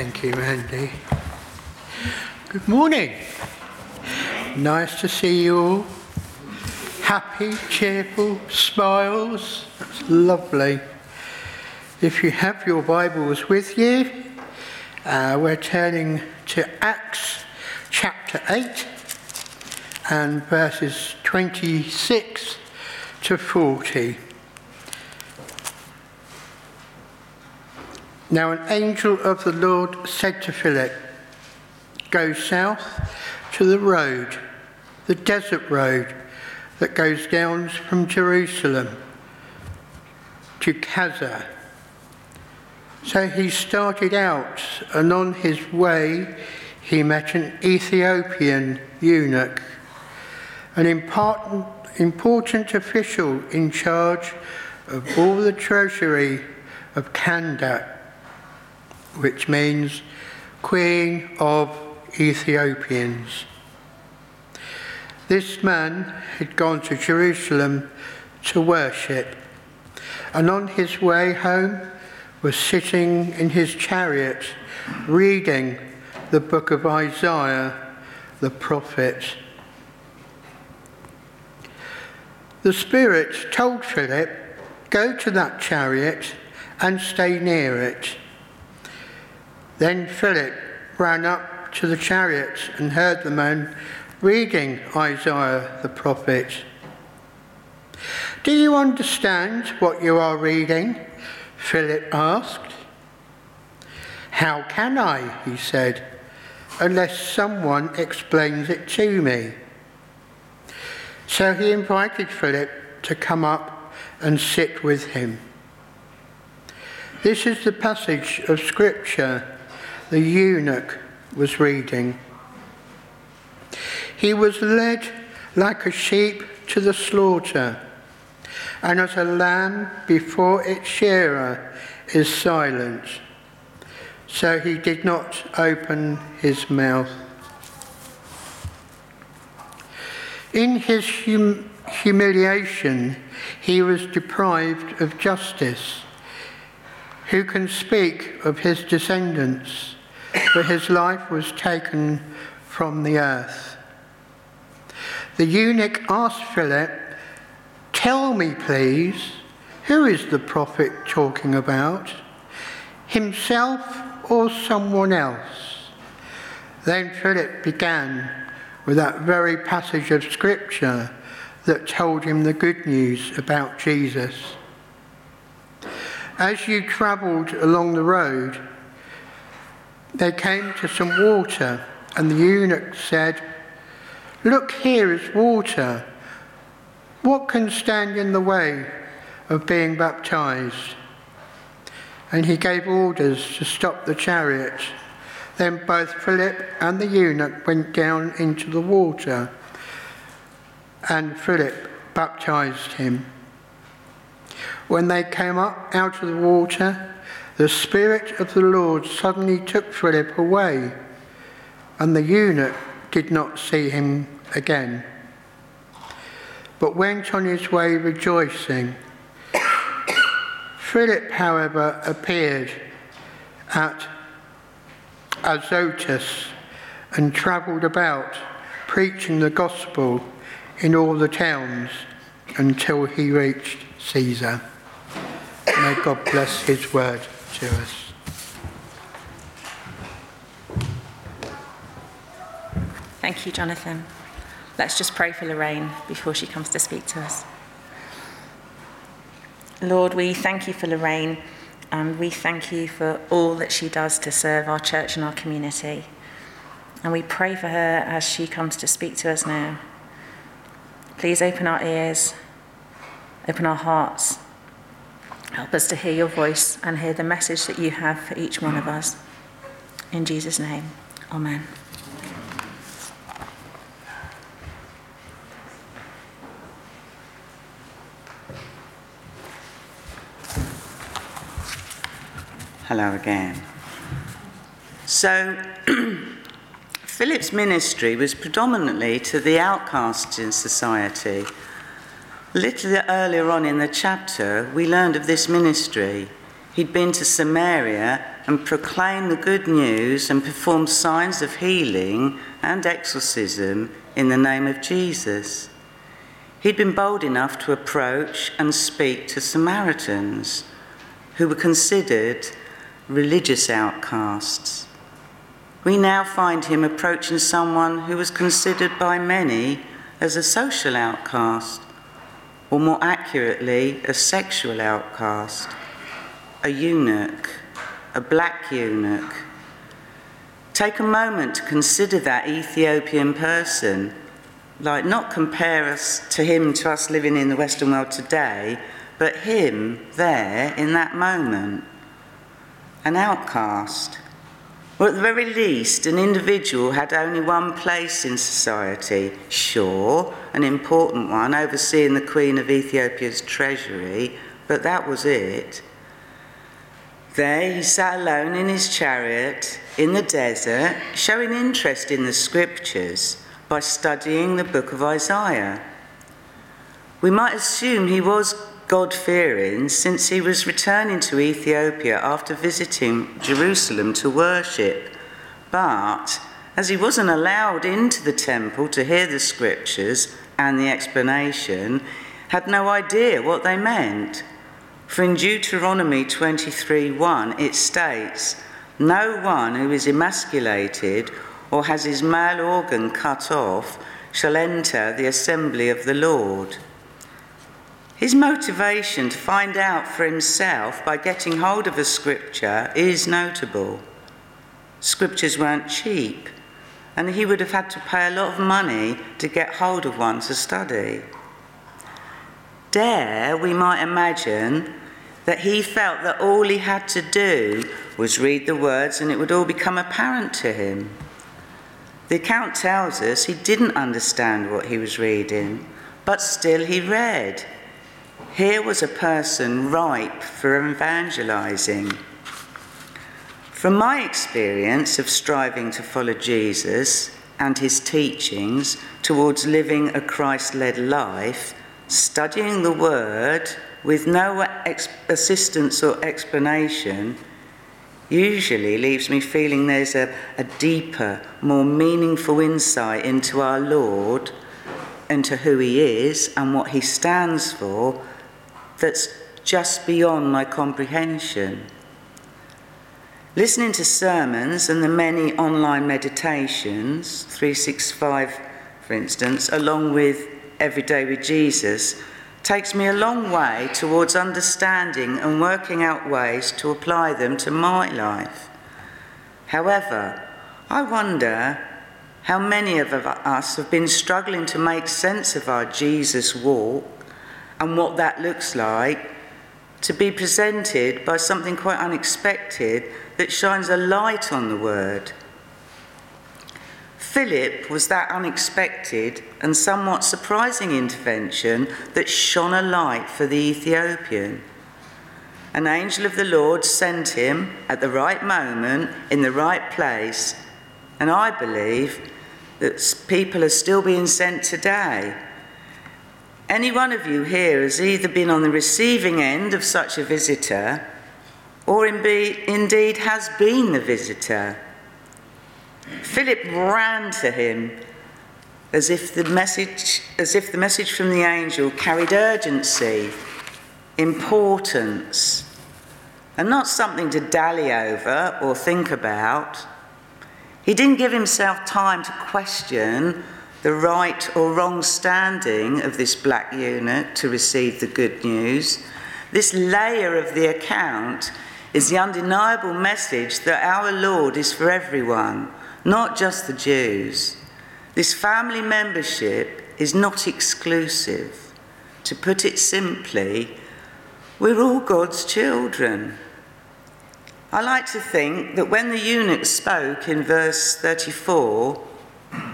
Thank you, Andy. Good morning. Nice to see you all. Happy, cheerful, smiles. That's lovely. If you have your Bibles with you, uh, we're turning to Acts chapter 8 and verses 26 to 40. Now, an angel of the Lord said to Philip, Go south to the road, the desert road that goes down from Jerusalem to Gaza. So he started out, and on his way, he met an Ethiopian eunuch, an important, important official in charge of all the treasury of Candace which means Queen of Ethiopians. This man had gone to Jerusalem to worship, and on his way home was sitting in his chariot reading the book of Isaiah the prophet. The Spirit told Philip, Go to that chariot and stay near it. Then Philip ran up to the chariot and heard the man reading Isaiah the prophet. Do you understand what you are reading? Philip asked. How can I, he said, unless someone explains it to me? So he invited Philip to come up and sit with him. This is the passage of Scripture the eunuch was reading. He was led like a sheep to the slaughter, and as a lamb before its shearer is silent, so he did not open his mouth. In his hum- humiliation, he was deprived of justice. Who can speak of his descendants? For his life was taken from the earth. The eunuch asked Philip, Tell me, please, who is the prophet talking about? Himself or someone else? Then Philip began with that very passage of scripture that told him the good news about Jesus. As you travelled along the road, they came to some water, and the eunuch said, Look, here is water. What can stand in the way of being baptized? And he gave orders to stop the chariot. Then both Philip and the eunuch went down into the water, and Philip baptized him. When they came up out of the water, the Spirit of the Lord suddenly took Philip away, and the eunuch did not see him again, but went on his way rejoicing. Philip, however, appeared at Azotus and travelled about, preaching the gospel in all the towns until he reached Caesarea. May God bless his word to us. Thank you, Jonathan. Let's just pray for Lorraine before she comes to speak to us. Lord, we thank you for Lorraine and we thank you for all that she does to serve our church and our community. And we pray for her as she comes to speak to us now. Please open our ears, open our hearts, Help us to hear your voice and hear the message that you have for each one of us. In Jesus' name, Amen. Hello again. So, Philip's ministry was predominantly to the outcasts in society little earlier on in the chapter, we learned of this ministry. He'd been to Samaria and proclaimed the good news and performed signs of healing and exorcism in the name of Jesus. He'd been bold enough to approach and speak to Samaritans, who were considered religious outcasts. We now find him approaching someone who was considered by many as a social outcast, or more accurately, a sexual outcast, a eunuch, a black eunuch. Take a moment to consider that Ethiopian person. Like, not compare us to him, to us living in the Western world today, but him there in that moment. An outcast, or at the very least, an individual had only one place in society, sure, an important one, overseeing the Queen of Ethiopia's treasury, but that was it. There he sat alone in his chariot in the desert, showing interest in the scriptures by studying the book of Isaiah. We might assume he was God fearing since he was returning to Ethiopia after visiting Jerusalem to worship. But as he wasn't allowed into the temple to hear the scriptures and the explanation, had no idea what they meant. For in Deuteronomy 23:1 it states, "No one who is emasculated or has his male organ cut off shall enter the assembly of the Lord." His motivation to find out for himself by getting hold of a scripture is notable. Scriptures weren't cheap, and he would have had to pay a lot of money to get hold of one to study. There, we might imagine that he felt that all he had to do was read the words and it would all become apparent to him. The account tells us he didn't understand what he was reading, but still he read. Here was a person ripe for evangelizing. From my experience of striving to follow Jesus and his teachings towards living a Christ led life, studying the Word with no ex- assistance or explanation usually leaves me feeling there's a, a deeper, more meaningful insight into our Lord, into who He is and what He stands for that's just beyond my comprehension. Listening to sermons and the many online meditations, 365 for instance, along with Everyday with Jesus, takes me a long way towards understanding and working out ways to apply them to my life. However, I wonder how many of us have been struggling to make sense of our Jesus walk and what that looks like to be presented by something quite unexpected that shines a light on the word. Philip was that unexpected and somewhat surprising intervention that shone a light for the Ethiopian. An angel of the Lord sent him at the right moment in the right place, and I believe that people are still being sent today any one of you here has either been on the receiving end of such a visitor or indeed has been the visitor. Philip ran to him as if the message, as if the message from the angel carried urgency, importance, and not something to dally over or think about. He didn't give himself time to question the right or wrong standing of this black eunuch to receive the good news, this layer of the account is the undeniable message that our Lord is for everyone, not just the Jews. This family membership is not exclusive. To put it simply, we're all God's children. I like to think that when the eunuch spoke in verse 34,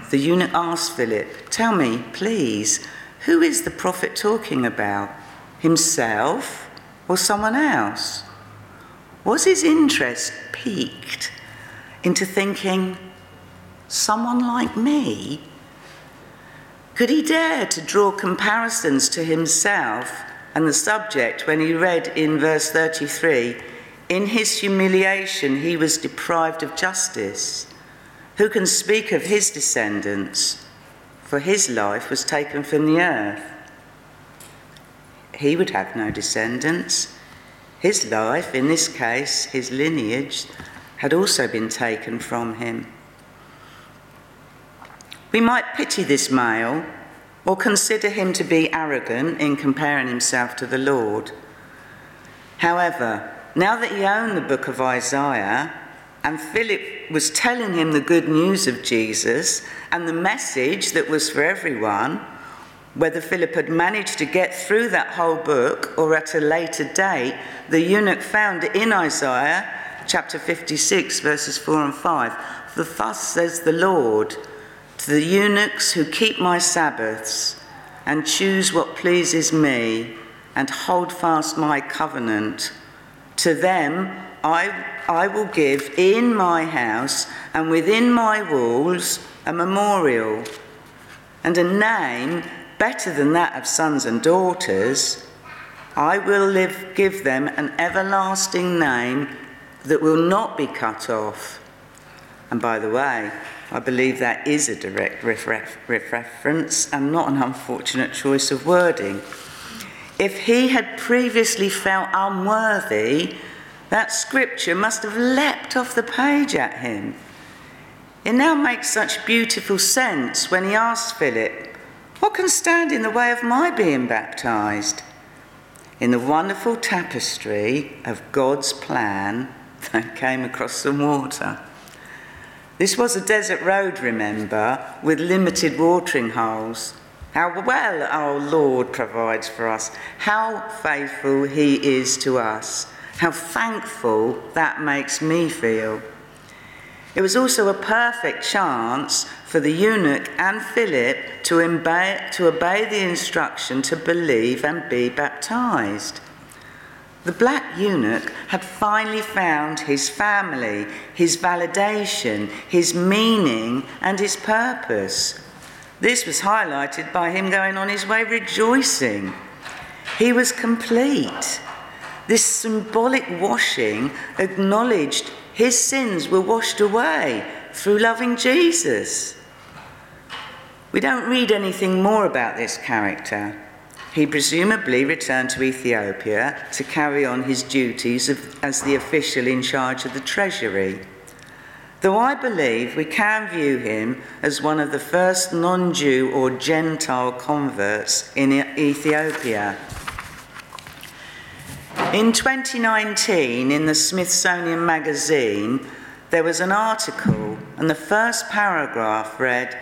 the eunuch asked Philip, Tell me, please, who is the prophet talking about? Himself or someone else? Was his interest piqued into thinking, someone like me? Could he dare to draw comparisons to himself and the subject when he read in verse 33, In his humiliation, he was deprived of justice. Who can speak of his descendants? For his life was taken from the earth. He would have no descendants. His life, in this case, his lineage, had also been taken from him. We might pity this male or consider him to be arrogant in comparing himself to the Lord. However, now that he owned the book of Isaiah, and Philip was telling him the good news of Jesus and the message that was for everyone, whether Philip had managed to get through that whole book or at a later date, the eunuch found in Isaiah chapter 56, verses 4 and 5. For thus says the Lord to the eunuchs who keep my Sabbaths and choose what pleases me and hold fast my covenant. To them I, I will give in my house and within my walls a memorial and a name better than that of sons and daughters. I will live, give them an everlasting name that will not be cut off. And by the way, I believe that is a direct reference and not an unfortunate choice of wording. If he had previously felt unworthy, that scripture must have leapt off the page at him. It now makes such beautiful sense when he asks Philip, What can stand in the way of my being baptized? In the wonderful tapestry of God's plan, they came across some water. This was a desert road, remember, with limited watering holes. How well our Lord provides for us, how faithful He is to us, how thankful that makes me feel. It was also a perfect chance for the eunuch and Philip to obey, to obey the instruction to believe and be baptized. The black eunuch had finally found his family, his validation, his meaning, and his purpose. This was highlighted by him going on his way rejoicing. He was complete. This symbolic washing acknowledged his sins were washed away through loving Jesus. We don't read anything more about this character. He presumably returned to Ethiopia to carry on his duties of, as the official in charge of the treasury. Though I believe we can view him as one of the first non Jew or Gentile converts in Ethiopia. In 2019, in the Smithsonian Magazine, there was an article, and the first paragraph read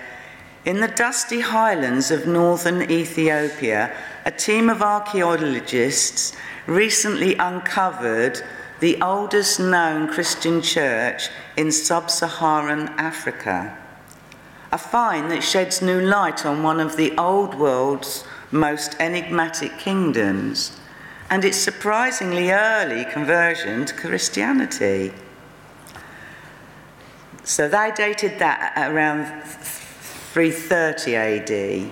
In the dusty highlands of northern Ethiopia, a team of archaeologists recently uncovered the oldest known Christian church in sub Saharan Africa. A find that sheds new light on one of the old world's most enigmatic kingdoms and its surprisingly early conversion to Christianity. So they dated that around 330 AD.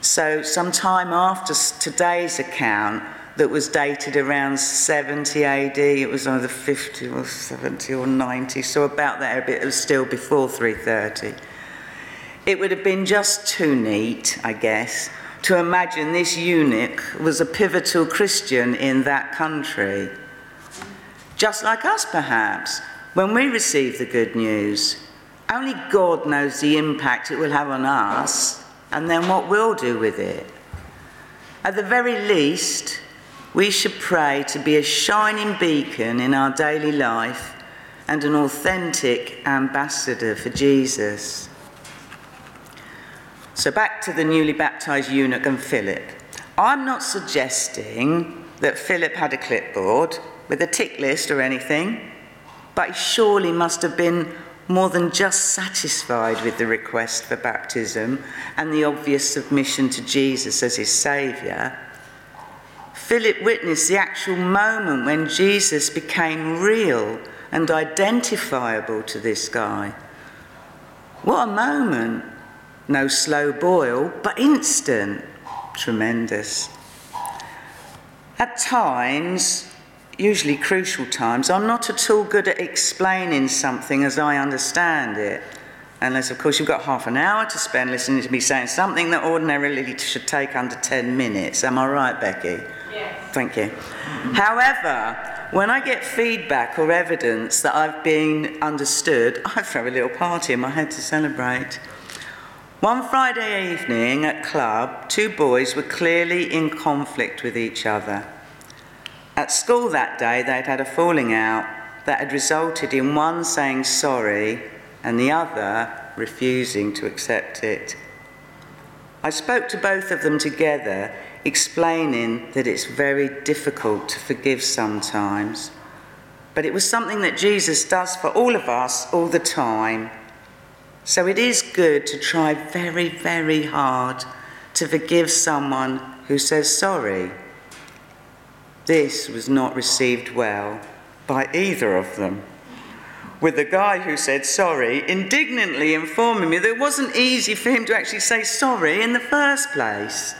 So, some time after today's account, that was dated around 70 AD. It was either 50 or 70 or 90, so about there, a bit, It was still before 330. It would have been just too neat, I guess, to imagine this eunuch was a pivotal Christian in that country. Just like us, perhaps, when we receive the good news. Only God knows the impact it will have on us and then what we'll do with it. At the very least, we should pray to be a shining beacon in our daily life and an authentic ambassador for Jesus. So, back to the newly baptized eunuch and Philip. I'm not suggesting that Philip had a clipboard with a tick list or anything, but he surely must have been more than just satisfied with the request for baptism and the obvious submission to Jesus as his Saviour, Philip witnessed the actual moment when Jesus became real and identifiable to this guy. What a moment! No slow boil, but instant. Tremendous. At times, usually crucial times, I'm not at all good at explaining something as I understand it. Unless, of course, you've got half an hour to spend listening to me saying something that ordinarily should take under 10 minutes. Am I right, Becky? Yes. Thank you. However, when I get feedback or evidence that I've been understood, I throw a little party in my head to celebrate. One Friday evening at club, two boys were clearly in conflict with each other. At school that day, they'd had a falling out that had resulted in one saying sorry and the other refusing to accept it. I spoke to both of them together, explaining that it's very difficult to forgive sometimes, but it was something that Jesus does for all of us all the time so it is good to try very, very hard to forgive someone who says sorry. This was not received well by either of them. With the guy who said sorry indignantly informing me that it wasn't easy for him to actually say sorry in the first place.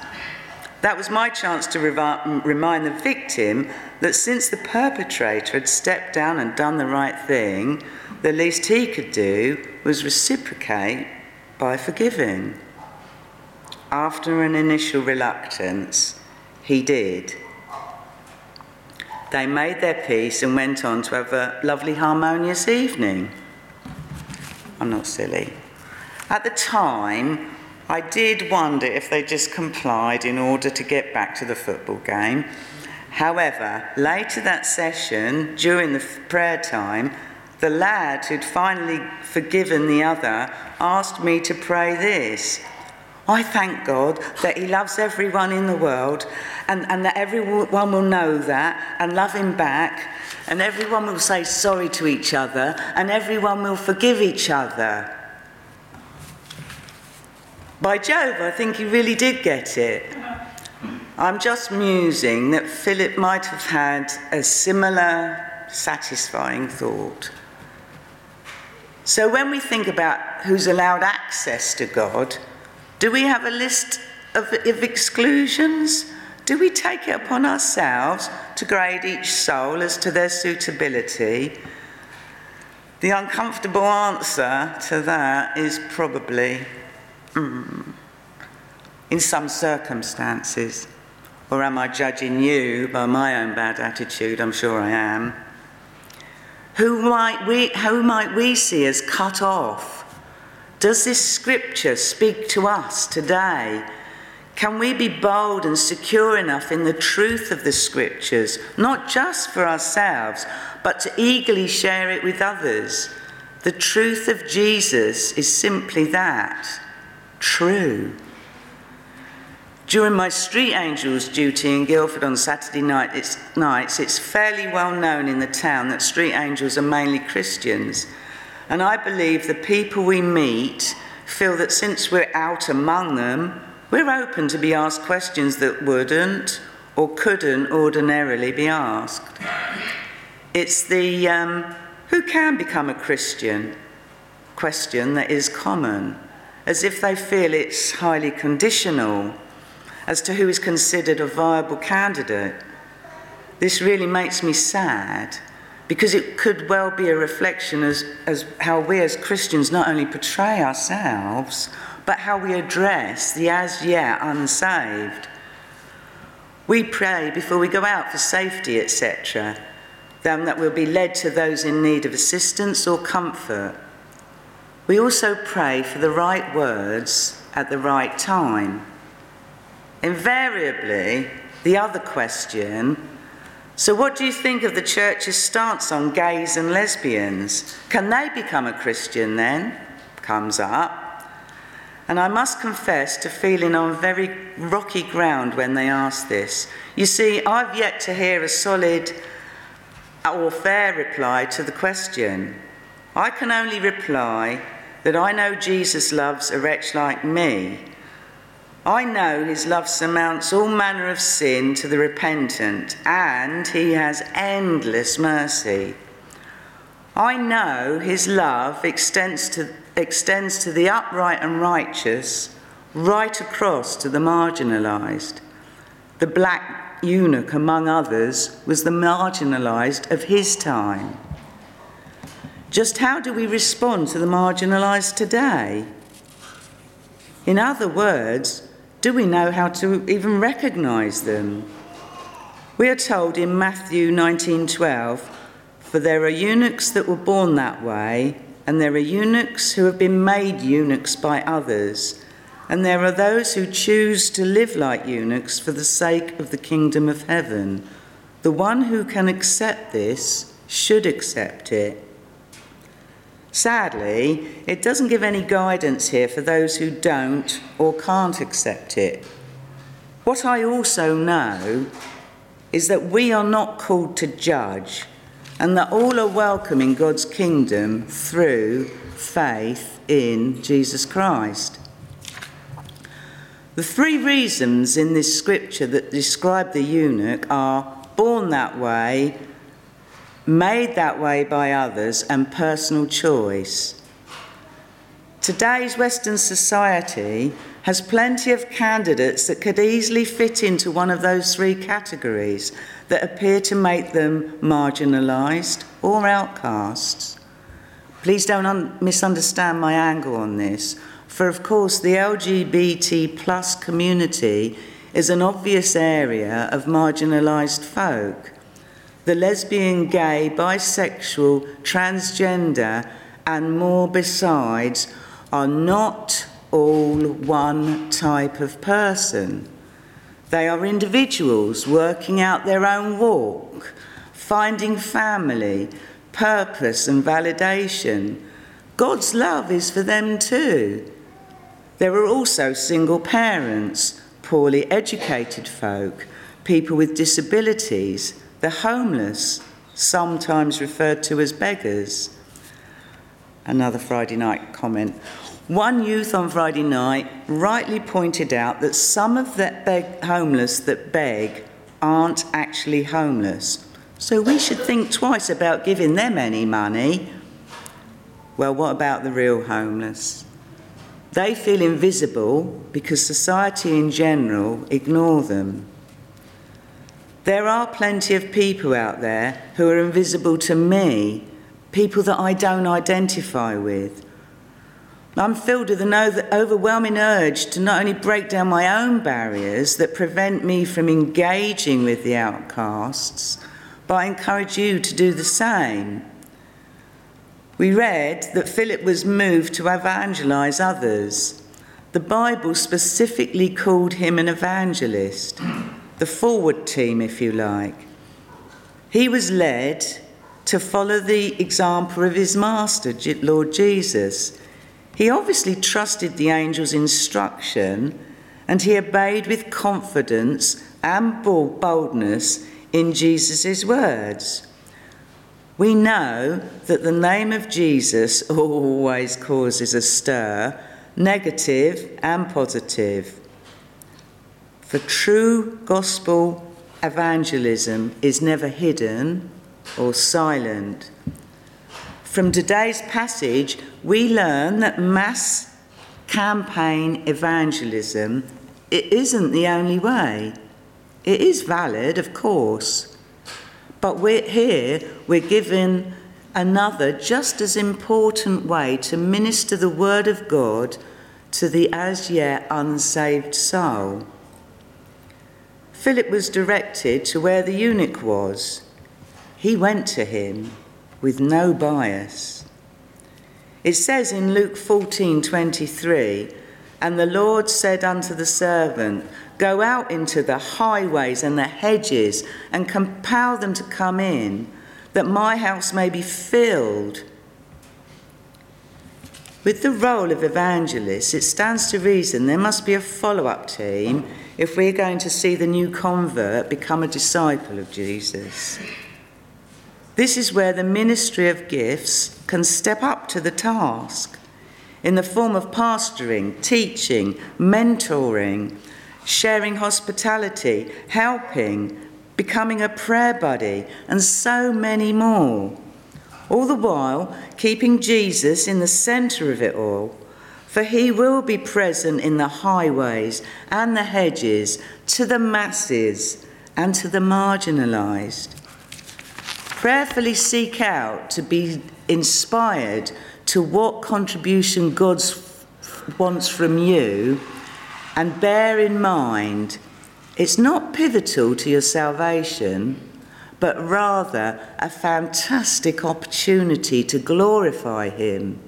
That was my chance to remind the victim that since the perpetrator had stepped down and done the right thing, the least he could do was reciprocate by forgiving. After an initial reluctance, he did. They made their peace and went on to have a lovely, harmonious evening. I'm not silly. At the time, I did wonder if they just complied in order to get back to the football game. However, later that session, during the prayer time, the lad who'd finally forgiven the other asked me to pray this. I thank God that He loves everyone in the world and, and that everyone will know that and love Him back, and everyone will say sorry to each other, and everyone will forgive each other. By Jove, I think he really did get it. I'm just musing that Philip might have had a similar satisfying thought. So when we think about who's allowed access to God, do we have a list of, of exclusions? Do we take it upon ourselves to grade each soul as to their suitability? The uncomfortable answer to that is probably mm, in some circumstances. Or am I judging you by my own bad attitude? I'm sure I am. Who might we, who might we see as cut off? Does this scripture speak to us today? Can we be bold and secure enough in the truth of the scriptures, not just for ourselves, but to eagerly share it with others? The truth of Jesus is simply that true. During my Street Angels duty in Guildford on Saturday night, it's, nights, it's fairly well known in the town that Street Angels are mainly Christians. And I believe the people we meet feel that since we're out among them, we're open to be asked questions that wouldn't or couldn't ordinarily be asked. It's the um, who can become a Christian question that is common, as if they feel it's highly conditional as to who is considered a viable candidate. This really makes me sad because it could well be a reflection as, as how we as Christians not only portray ourselves, but how we address the as yet unsaved. We pray before we go out for safety, etc., then that we'll be led to those in need of assistance or comfort. We also pray for the right words at the right time. Invariably, the other question so, what do you think of the church's stance on gays and lesbians? Can they become a Christian then? Comes up. And I must confess to feeling on very rocky ground when they ask this. You see, I've yet to hear a solid or fair reply to the question. I can only reply that I know Jesus loves a wretch like me I know his love surmounts all manner of sin to the repentant, and he has endless mercy. I know his love extends to, extends to the upright and righteous, right across to the marginalised, the black eunuch, among others, was the marginalised of his time. Just how do we respond to the marginalised today? In other words, do we know how to even recognise them? We are told in Matthew 19:12, "For there are eunuchs that were born that way, and there are eunuchs who have been made eunuchs by others, and there are those who choose to live like eunuchs for the sake of the kingdom of heaven. The one who can accept this should accept it." Sadly, it doesn't give any guidance here for those who don't or can't accept it. What I also know is that we are not called to judge and that all are welcome in God's kingdom through faith in Jesus Christ. The three reasons in this scripture that describe the eunuch are born that way, made that way by others, and personal choice. Today's Western society has plenty of candidates that could easily fit into one of those three categories that appear to make them marginalised or outcasts. Please don't un- misunderstand my angle on this, for of course the LGBT plus community is an obvious area of marginalised folk the lesbian, gay, bisexual, transgender, and more besides are not all one type of person. They are individuals working out their own walk, finding family, purpose, and validation. God's love is for them too. There are also single parents, poorly educated folk, people with disabilities, the homeless, sometimes referred to as beggars. Another Friday night comment. One youth on Friday night rightly pointed out that some of the beg- homeless that beg aren't actually homeless. So we should think twice about giving them any money. Well, what about the real homeless? They feel invisible because society in general ignore them. There are plenty of people out there who are invisible to me, people that I don't identify with. I'm filled with an overwhelming urge to not only break down my own barriers that prevent me from engaging with the outcasts, but I encourage you to do the same. We read that Philip was moved to evangelize others. The Bible specifically called him an evangelist the forward team, if you like. He was led to follow the example of his master, Lord Jesus. He obviously trusted the angel's instruction and he obeyed with confidence and boldness in Jesus' words. We know that the name of Jesus always causes a stir, negative and positive. For true gospel evangelism is never hidden or silent. From today's passage, we learn that mass campaign evangelism it isn't the only way. It is valid, of course, but we're here we're given another just as important way to minister the word of God to the as yet unsaved soul. Philip was directed to where the eunuch was. He went to him with no bias. It says in Luke 14:23, and the Lord said unto the servant, Go out into the highways and the hedges and compel them to come in, that my house may be filled. With the role of evangelist, it stands to reason there must be a follow up team if we're going to see the new convert become a disciple of Jesus. This is where the ministry of gifts can step up to the task in the form of pastoring, teaching, mentoring, sharing hospitality, helping, becoming a prayer buddy, and so many more. All the while, keeping Jesus in the centre of it all for he will be present in the highways and the hedges to the masses and to the marginalised. Prayerfully seek out to be inspired to what contribution God wants from you, and bear in mind it's not pivotal to your salvation, but rather a fantastic opportunity to glorify Him.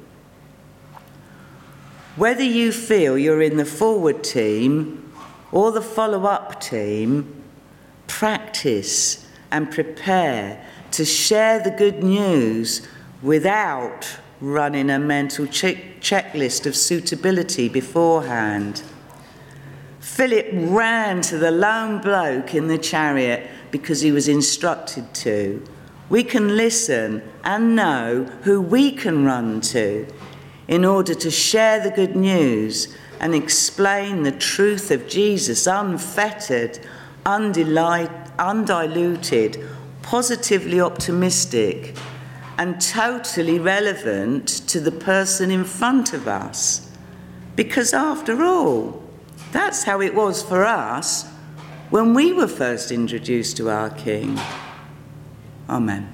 Whether you feel you're in the forward team or the follow up team, practice and prepare to share the good news without running a mental check- checklist of suitability beforehand. Philip ran to the lone bloke in the chariot because he was instructed to. We can listen and know who we can run to in order to share the good news and explain the truth of Jesus unfettered, undiluted, positively optimistic, and totally relevant to the person in front of us. Because after all, that's how it was for us when we were first introduced to our King. Amen.